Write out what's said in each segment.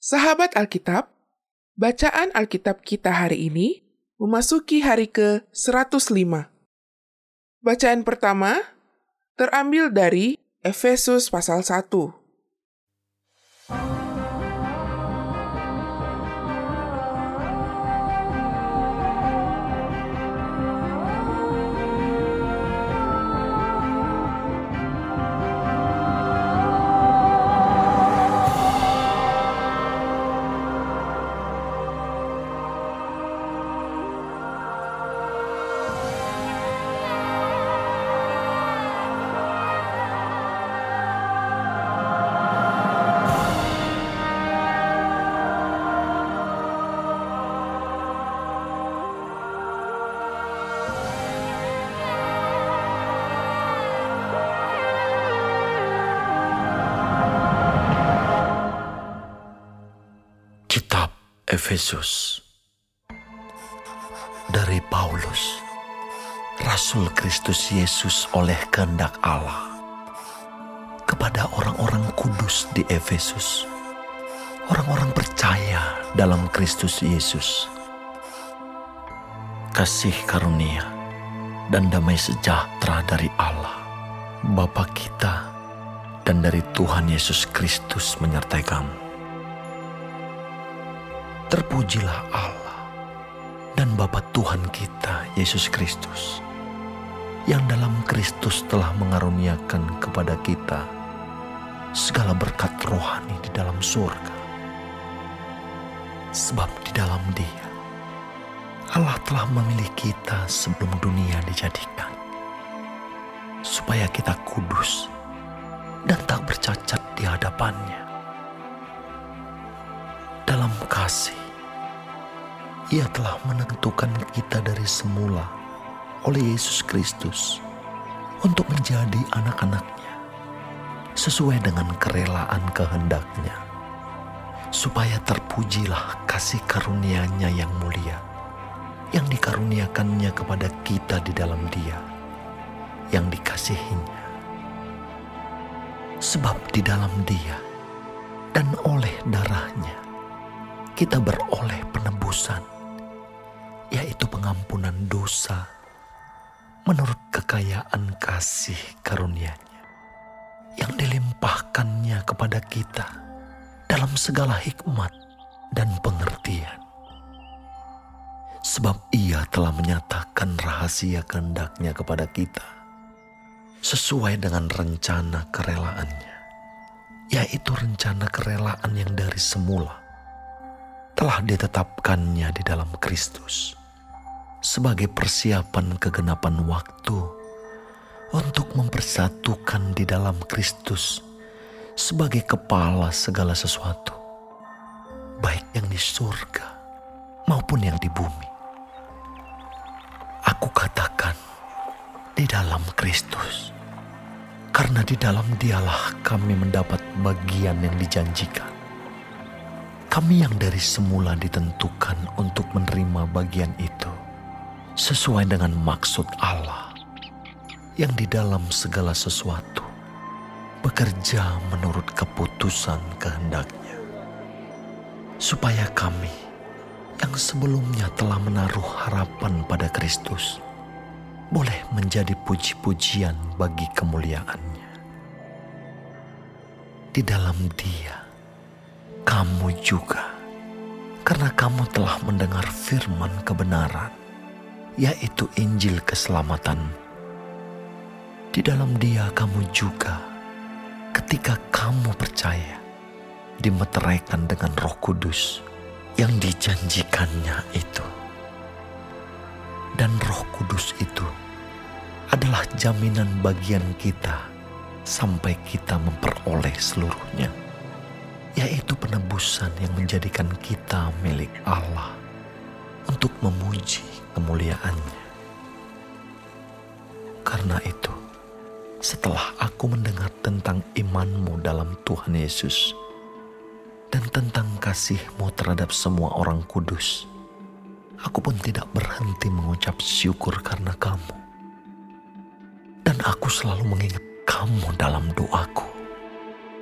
Sahabat Alkitab, bacaan Alkitab kita hari ini memasuki hari ke-105. Bacaan pertama terambil dari Efesus pasal 1. Efesus dari Paulus, Rasul Kristus Yesus oleh kehendak Allah, kepada orang-orang kudus di Efesus, orang-orang percaya dalam Kristus Yesus. Kasih karunia dan damai sejahtera dari Allah, Bapa kita, dan dari Tuhan Yesus Kristus menyertai kamu. Terpujilah Allah dan Bapa Tuhan kita Yesus Kristus yang dalam Kristus telah mengaruniakan kepada kita segala berkat rohani di dalam surga. Sebab di dalam Dia Allah telah memilih kita sebelum dunia dijadikan supaya kita kudus dan tak bercacat di hadapannya dalam kasih, Ia telah menentukan kita dari semula oleh Yesus Kristus untuk menjadi anak-anaknya sesuai dengan kerelaan kehendaknya, supaya terpujilah kasih karunia-Nya yang mulia, yang dikaruniakannya kepada kita di dalam Dia, yang dikasihinya. Sebab di dalam Dia dan oleh darahnya, kita beroleh penebusan, yaitu pengampunan dosa menurut kekayaan kasih karunia-Nya yang dilimpahkannya kepada kita dalam segala hikmat dan pengertian. Sebab ia telah menyatakan rahasia kehendaknya kepada kita sesuai dengan rencana kerelaannya, yaitu rencana kerelaan yang dari semula telah ditetapkannya di dalam Kristus sebagai persiapan kegenapan waktu untuk mempersatukan di dalam Kristus sebagai kepala segala sesuatu, baik yang di surga maupun yang di bumi. Aku katakan di dalam Kristus, karena di dalam Dialah kami mendapat bagian yang dijanjikan kami yang dari semula ditentukan untuk menerima bagian itu sesuai dengan maksud Allah yang di dalam segala sesuatu bekerja menurut keputusan kehendaknya supaya kami yang sebelumnya telah menaruh harapan pada Kristus boleh menjadi puji-pujian bagi kemuliaannya. Di dalam dia kamu juga, karena kamu telah mendengar firman kebenaran, yaitu Injil keselamatan. Di dalam Dia, kamu juga, ketika kamu percaya, dimeteraikan dengan Roh Kudus yang dijanjikannya itu, dan Roh Kudus itu adalah jaminan bagian kita sampai kita memperoleh seluruhnya yaitu penebusan yang menjadikan kita milik Allah untuk memuji kemuliaannya. Karena itu, setelah aku mendengar tentang imanmu dalam Tuhan Yesus dan tentang kasihmu terhadap semua orang kudus, aku pun tidak berhenti mengucap syukur karena kamu. Dan aku selalu mengingat kamu dalam doaku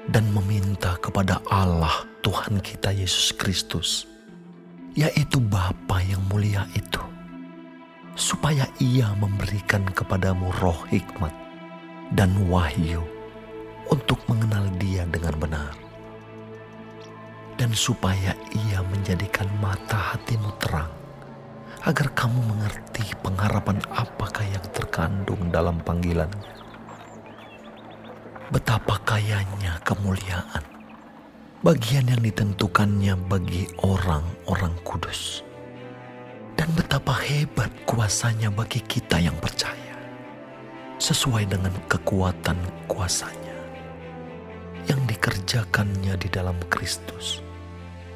dan meminta kepada Allah Tuhan kita Yesus Kristus, yaitu Bapa yang mulia itu, supaya ia memberikan kepadamu roh hikmat dan wahyu untuk mengenal dia dengan benar. Dan supaya ia menjadikan mata hatimu terang, agar kamu mengerti pengharapan apakah yang terkandung dalam panggilannya. Betapa kayanya kemuliaan, bagian yang ditentukannya bagi orang-orang kudus. Dan betapa hebat kuasanya bagi kita yang percaya, sesuai dengan kekuatan kuasanya yang dikerjakannya di dalam Kristus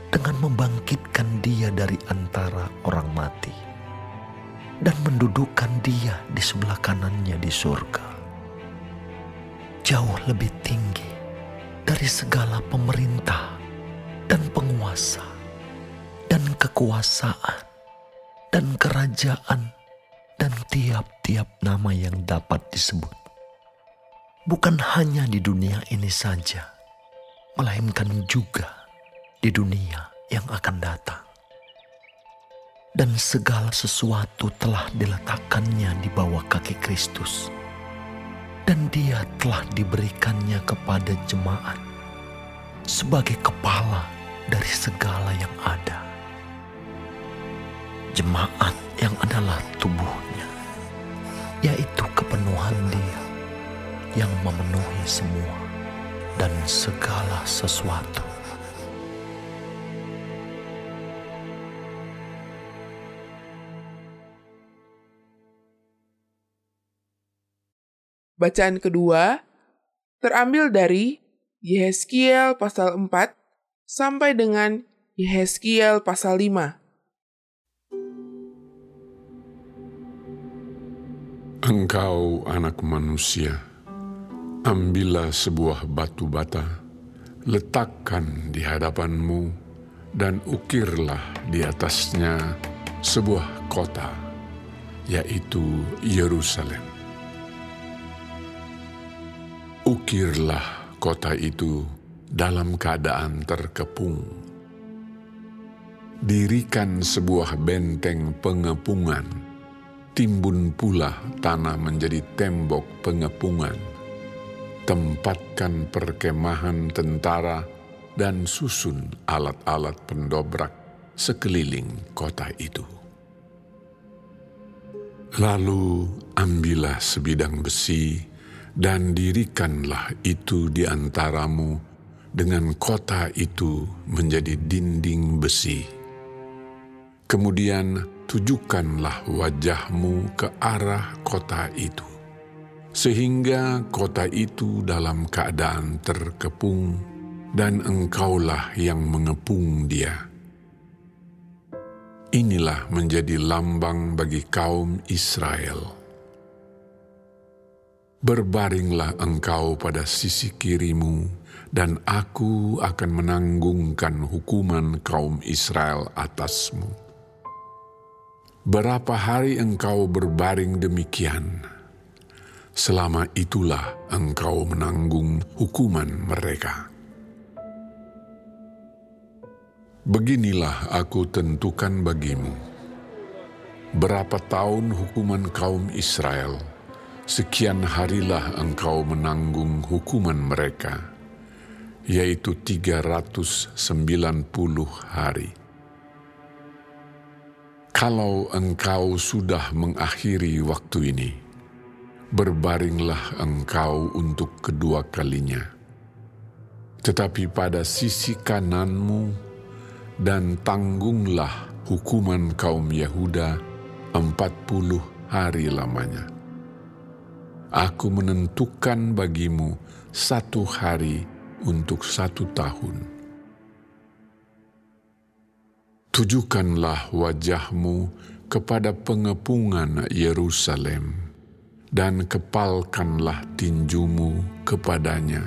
dengan membangkitkan dia dari antara orang mati dan mendudukkan dia di sebelah kanannya di surga. Jauh lebih tinggi dari segala pemerintah dan penguasa dan kekuasaan dan kerajaan dan tiap-tiap nama yang dapat disebut bukan hanya di dunia ini saja, melainkan juga di dunia yang akan datang. Dan segala sesuatu telah diletakkannya di bawah kaki Kristus. Dan dia telah diberikannya kepada jemaat sebagai kepala dari segala yang ada. Jemaat yang adalah tubuhnya, yaitu kepenuhan dia yang memenuhi semua dan segala sesuatu. Bacaan kedua terambil dari Yehezkiel pasal 4 sampai dengan Yehezkiel pasal 5. Engkau anak manusia, Ambillah sebuah batu bata, letakkan di hadapanmu, dan ukirlah di atasnya sebuah kota, yaitu Yerusalem. Ukirlah kota itu dalam keadaan terkepung. Dirikan sebuah benteng pengepungan, timbun pula tanah menjadi tembok pengepungan tempatkan perkemahan tentara dan susun alat-alat pendobrak sekeliling kota itu. Lalu ambillah sebidang besi dan dirikanlah itu di antaramu dengan kota itu menjadi dinding besi. Kemudian tujukanlah wajahmu ke arah kota itu sehingga kota itu dalam keadaan terkepung, dan engkaulah yang mengepung dia. Inilah menjadi lambang bagi kaum Israel. Berbaringlah engkau pada sisi kirimu, dan aku akan menanggungkan hukuman kaum Israel atasmu. Berapa hari engkau berbaring demikian?' selama itulah engkau menanggung hukuman mereka. Beginilah aku tentukan bagimu. Berapa tahun hukuman kaum Israel, sekian harilah engkau menanggung hukuman mereka, yaitu 390 hari. Kalau engkau sudah mengakhiri waktu ini, berbaringlah engkau untuk kedua kalinya. Tetapi pada sisi kananmu dan tanggunglah hukuman kaum empat puluh hari lamanya. Aku menentukan bagimu satu hari untuk satu tahun. Tujukanlah wajahmu kepada pengepungan Yerusalem dan kepalkanlah tinjumu kepadanya,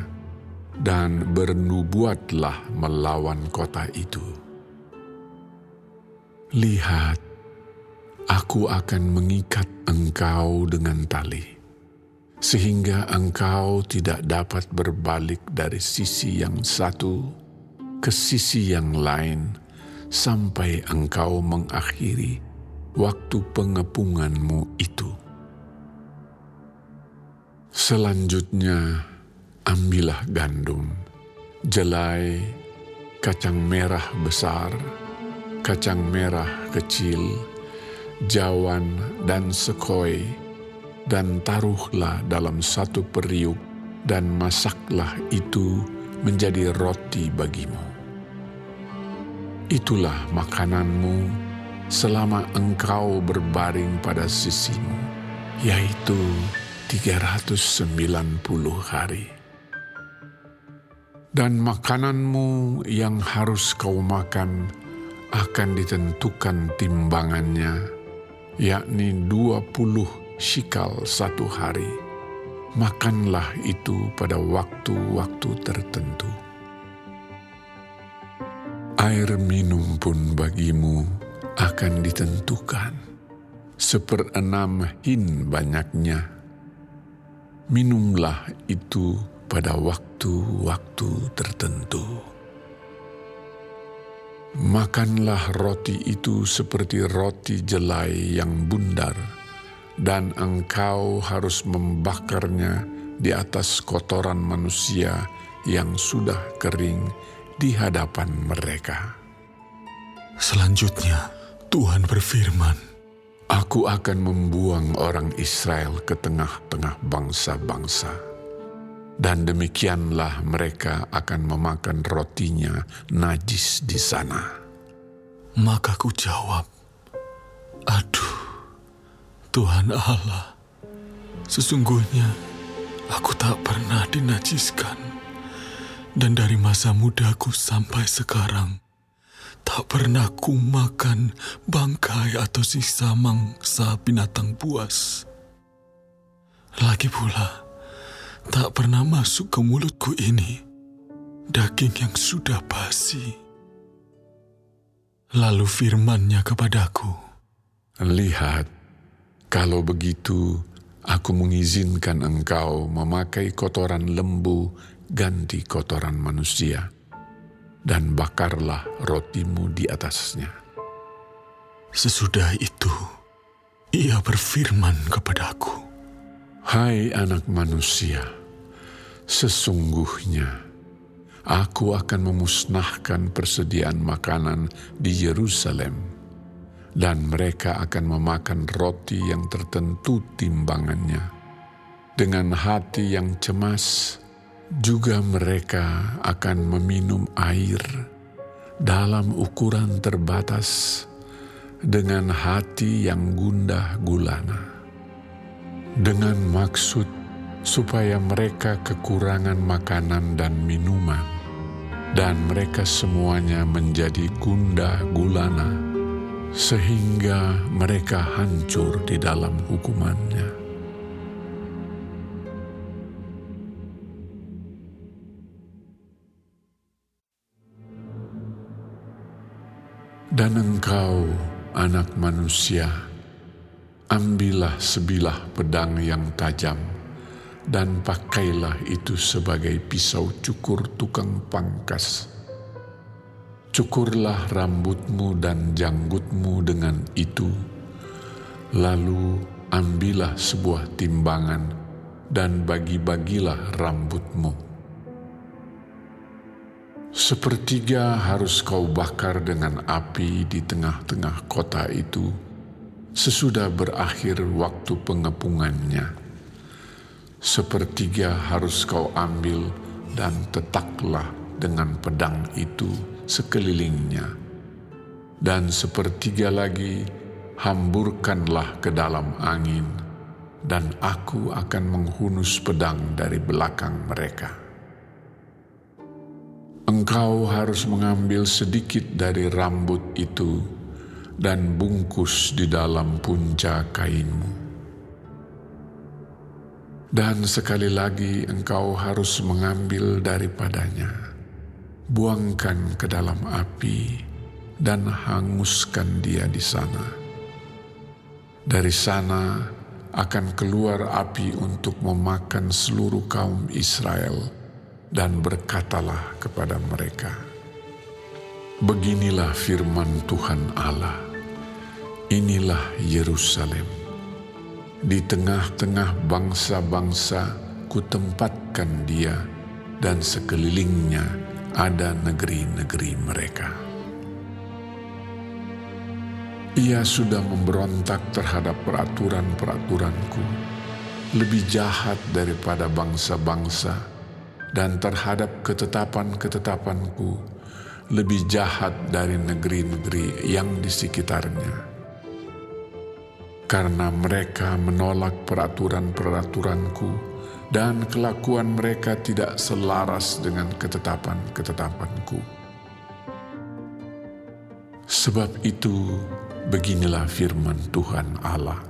dan bernubuatlah melawan kota itu. Lihat, aku akan mengikat engkau dengan tali, sehingga engkau tidak dapat berbalik dari sisi yang satu ke sisi yang lain sampai engkau mengakhiri waktu pengepunganmu itu. Selanjutnya, ambillah gandum, jelai, kacang merah besar, kacang merah kecil, jawan, dan sekoi, dan taruhlah dalam satu periuk, dan masaklah itu menjadi roti bagimu. Itulah makananmu selama engkau berbaring pada sisimu, yaitu 390 hari. Dan makananmu yang harus kau makan akan ditentukan timbangannya, yakni 20 shikal satu hari. Makanlah itu pada waktu-waktu tertentu. Air minum pun bagimu akan ditentukan seperenam hin banyaknya minumlah itu pada waktu-waktu tertentu. Makanlah roti itu seperti roti jelai yang bundar, dan engkau harus membakarnya di atas kotoran manusia yang sudah kering di hadapan mereka. Selanjutnya, Tuhan berfirman, Aku akan membuang orang Israel ke tengah-tengah bangsa-bangsa, dan demikianlah mereka akan memakan rotinya najis di sana. Maka ku jawab, Aduh, Tuhan Allah, sesungguhnya aku tak pernah dinajiskan, dan dari masa mudaku sampai sekarang, Tak pernah ku makan bangkai atau sisa mangsa binatang buas. Lagi pula, tak pernah masuk ke mulutku ini daging yang sudah basi. Lalu firmannya kepadaku, Lihat, kalau begitu aku mengizinkan engkau memakai kotoran lembu ganti kotoran manusia dan bakarlah rotimu di atasnya. Sesudah itu, ia berfirman kepadaku, Hai anak manusia, sesungguhnya aku akan memusnahkan persediaan makanan di Yerusalem, dan mereka akan memakan roti yang tertentu timbangannya, dengan hati yang cemas juga mereka akan meminum air dalam ukuran terbatas dengan hati yang gundah gulana, dengan maksud supaya mereka kekurangan makanan dan minuman, dan mereka semuanya menjadi gundah gulana, sehingga mereka hancur di dalam hukumannya. Dan engkau, anak manusia, ambillah sebilah pedang yang tajam, dan pakailah itu sebagai pisau cukur tukang pangkas. Cukurlah rambutmu dan janggutmu dengan itu, lalu ambillah sebuah timbangan dan bagi-bagilah rambutmu. Sepertiga harus kau bakar dengan api di tengah-tengah kota itu sesudah berakhir waktu pengepungannya. Sepertiga harus kau ambil dan tetaklah dengan pedang itu sekelilingnya. Dan sepertiga lagi hamburkanlah ke dalam angin, dan aku akan menghunus pedang dari belakang mereka. Engkau harus mengambil sedikit dari rambut itu dan bungkus di dalam punca kainmu. Dan sekali lagi engkau harus mengambil daripadanya, buangkan ke dalam api, dan hanguskan dia di sana. Dari sana akan keluar api untuk memakan seluruh kaum Israel dan berkatalah kepada mereka, Beginilah firman Tuhan Allah. Inilah Yerusalem. Di tengah-tengah bangsa-bangsa kutempatkan dia dan sekelilingnya ada negeri-negeri mereka. Ia sudah memberontak terhadap peraturan-peraturanku, lebih jahat daripada bangsa-bangsa, dan terhadap ketetapan-ketetapanku, lebih jahat dari negeri-negeri yang di sekitarnya. Karena mereka menolak peraturan-peraturanku, dan kelakuan mereka tidak selaras dengan ketetapan-ketetapanku. Sebab itu, Beginilah firman Tuhan Allah.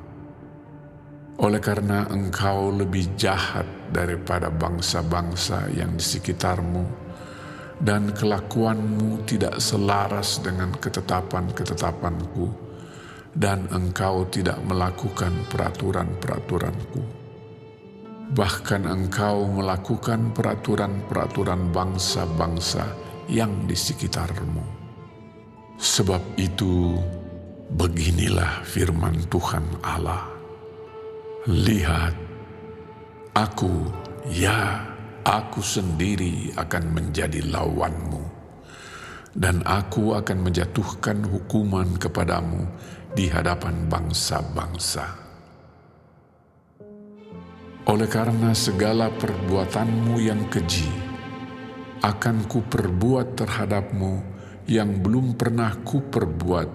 Oleh karena engkau lebih jahat daripada bangsa-bangsa yang di sekitarmu, dan kelakuanmu tidak selaras dengan ketetapan-ketetapanku, dan engkau tidak melakukan peraturan-peraturanku. Bahkan engkau melakukan peraturan-peraturan bangsa-bangsa yang di sekitarmu. Sebab itu, Beginilah firman Tuhan Allah. Lihat, aku, ya, aku sendiri akan menjadi lawanmu, dan aku akan menjatuhkan hukuman kepadamu di hadapan bangsa-bangsa. Oleh karena segala perbuatanmu yang keji, akan kuperbuat terhadapmu yang belum pernah kuperbuat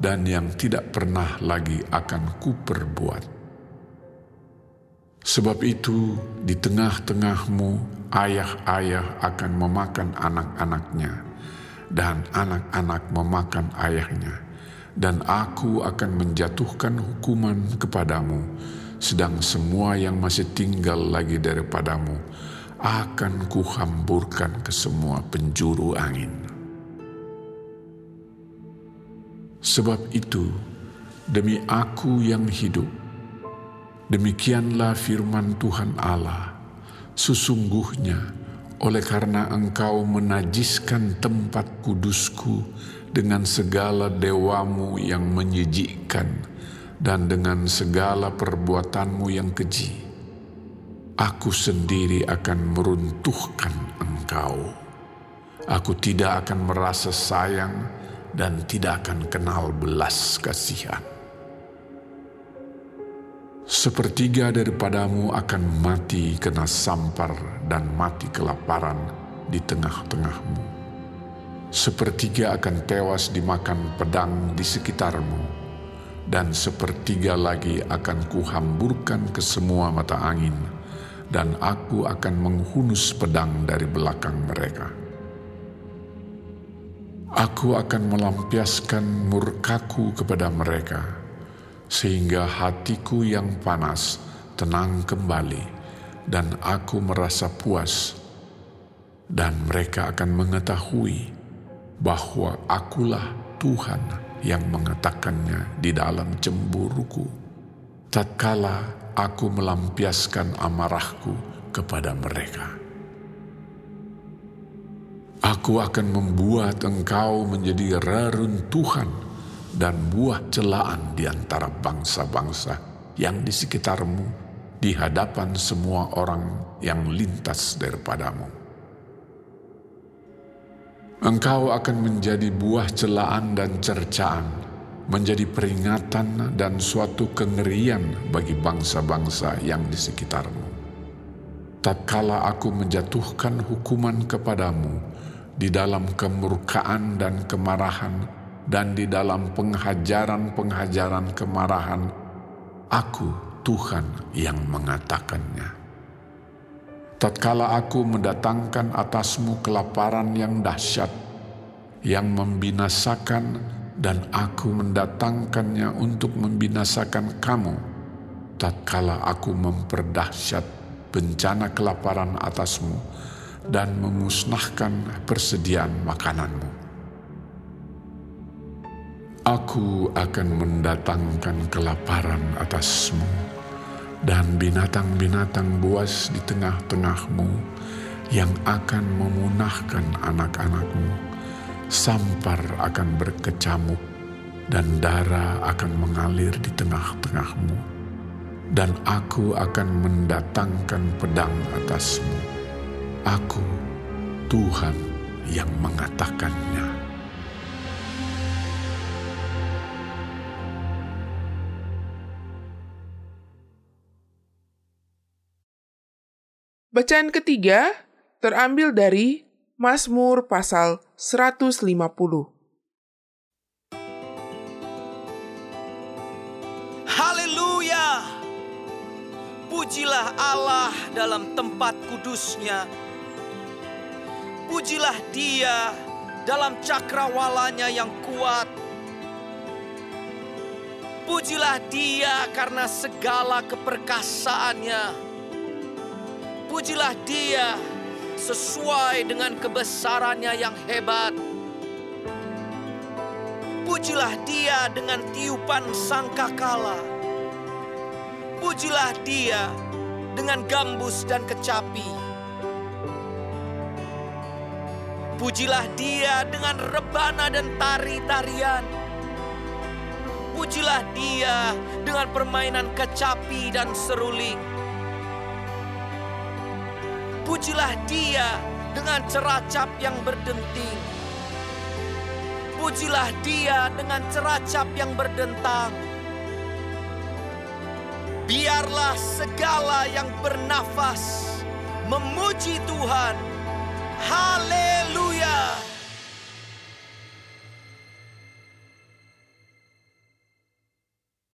dan yang tidak pernah lagi akan kuperbuat. Sebab itu, di tengah-tengahmu ayah-ayah akan memakan anak-anaknya, dan anak-anak memakan ayahnya, dan aku akan menjatuhkan hukuman kepadamu, sedang semua yang masih tinggal lagi daripadamu akan kuhamburkan ke semua penjuru angin. Sebab itu, demi aku yang hidup, demikianlah firman Tuhan Allah, sesungguhnya oleh karena engkau menajiskan tempat kudusku dengan segala dewamu yang menyejikkan dan dengan segala perbuatanmu yang keji, aku sendiri akan meruntuhkan engkau. Aku tidak akan merasa sayang dan tidak akan kenal belas kasihan. Sepertiga daripadamu akan mati kena sampar dan mati kelaparan di tengah-tengahmu. Sepertiga akan tewas dimakan pedang di sekitarmu, dan sepertiga lagi akan kuhamburkan ke semua mata angin, dan aku akan menghunus pedang dari belakang mereka.' Aku akan melampiaskan murkaku kepada mereka, sehingga hatiku yang panas tenang kembali, dan aku merasa puas, dan mereka akan mengetahui bahwa akulah Tuhan yang mengatakannya di dalam cemburuku. Tatkala aku melampiaskan amarahku kepada mereka. Aku akan membuat engkau menjadi reruntuhan dan buah celaan di antara bangsa-bangsa yang di sekitarmu di hadapan semua orang yang lintas daripadamu. Engkau akan menjadi buah celaan dan cercaan, menjadi peringatan dan suatu kengerian bagi bangsa-bangsa yang di sekitarmu. Tatkala aku menjatuhkan hukuman kepadamu, di dalam kemurkaan dan kemarahan dan di dalam penghajaran-penghajaran kemarahan, aku Tuhan yang mengatakannya. Tatkala aku mendatangkan atasmu kelaparan yang dahsyat, yang membinasakan dan aku mendatangkannya untuk membinasakan kamu, tatkala aku memperdahsyat bencana kelaparan atasmu, dan memusnahkan persediaan makananmu. Aku akan mendatangkan kelaparan atasmu dan binatang-binatang buas di tengah-tengahmu yang akan memunahkan anak-anakmu sampar akan berkecamuk, dan darah akan mengalir di tengah-tengahmu, dan aku akan mendatangkan pedang atasmu. Aku, Tuhan yang mengatakannya. Bacaan ketiga terambil dari Mazmur pasal 150. Haleluya! Pujilah Allah dalam tempat kudusnya. Pujilah dia dalam cakrawalanya yang kuat. Pujilah dia karena segala keperkasaannya. Pujilah dia sesuai dengan kebesarannya yang hebat. Pujilah dia dengan tiupan sangkakala. Pujilah dia dengan gambus dan kecapi. Pujilah dia dengan rebana dan tari-tarian. Pujilah dia dengan permainan kecapi dan seruling Pujilah dia dengan ceracap yang berdenting. Pujilah dia dengan ceracap yang berdentang. Biarlah segala yang bernafas memuji Tuhan. Haleluya.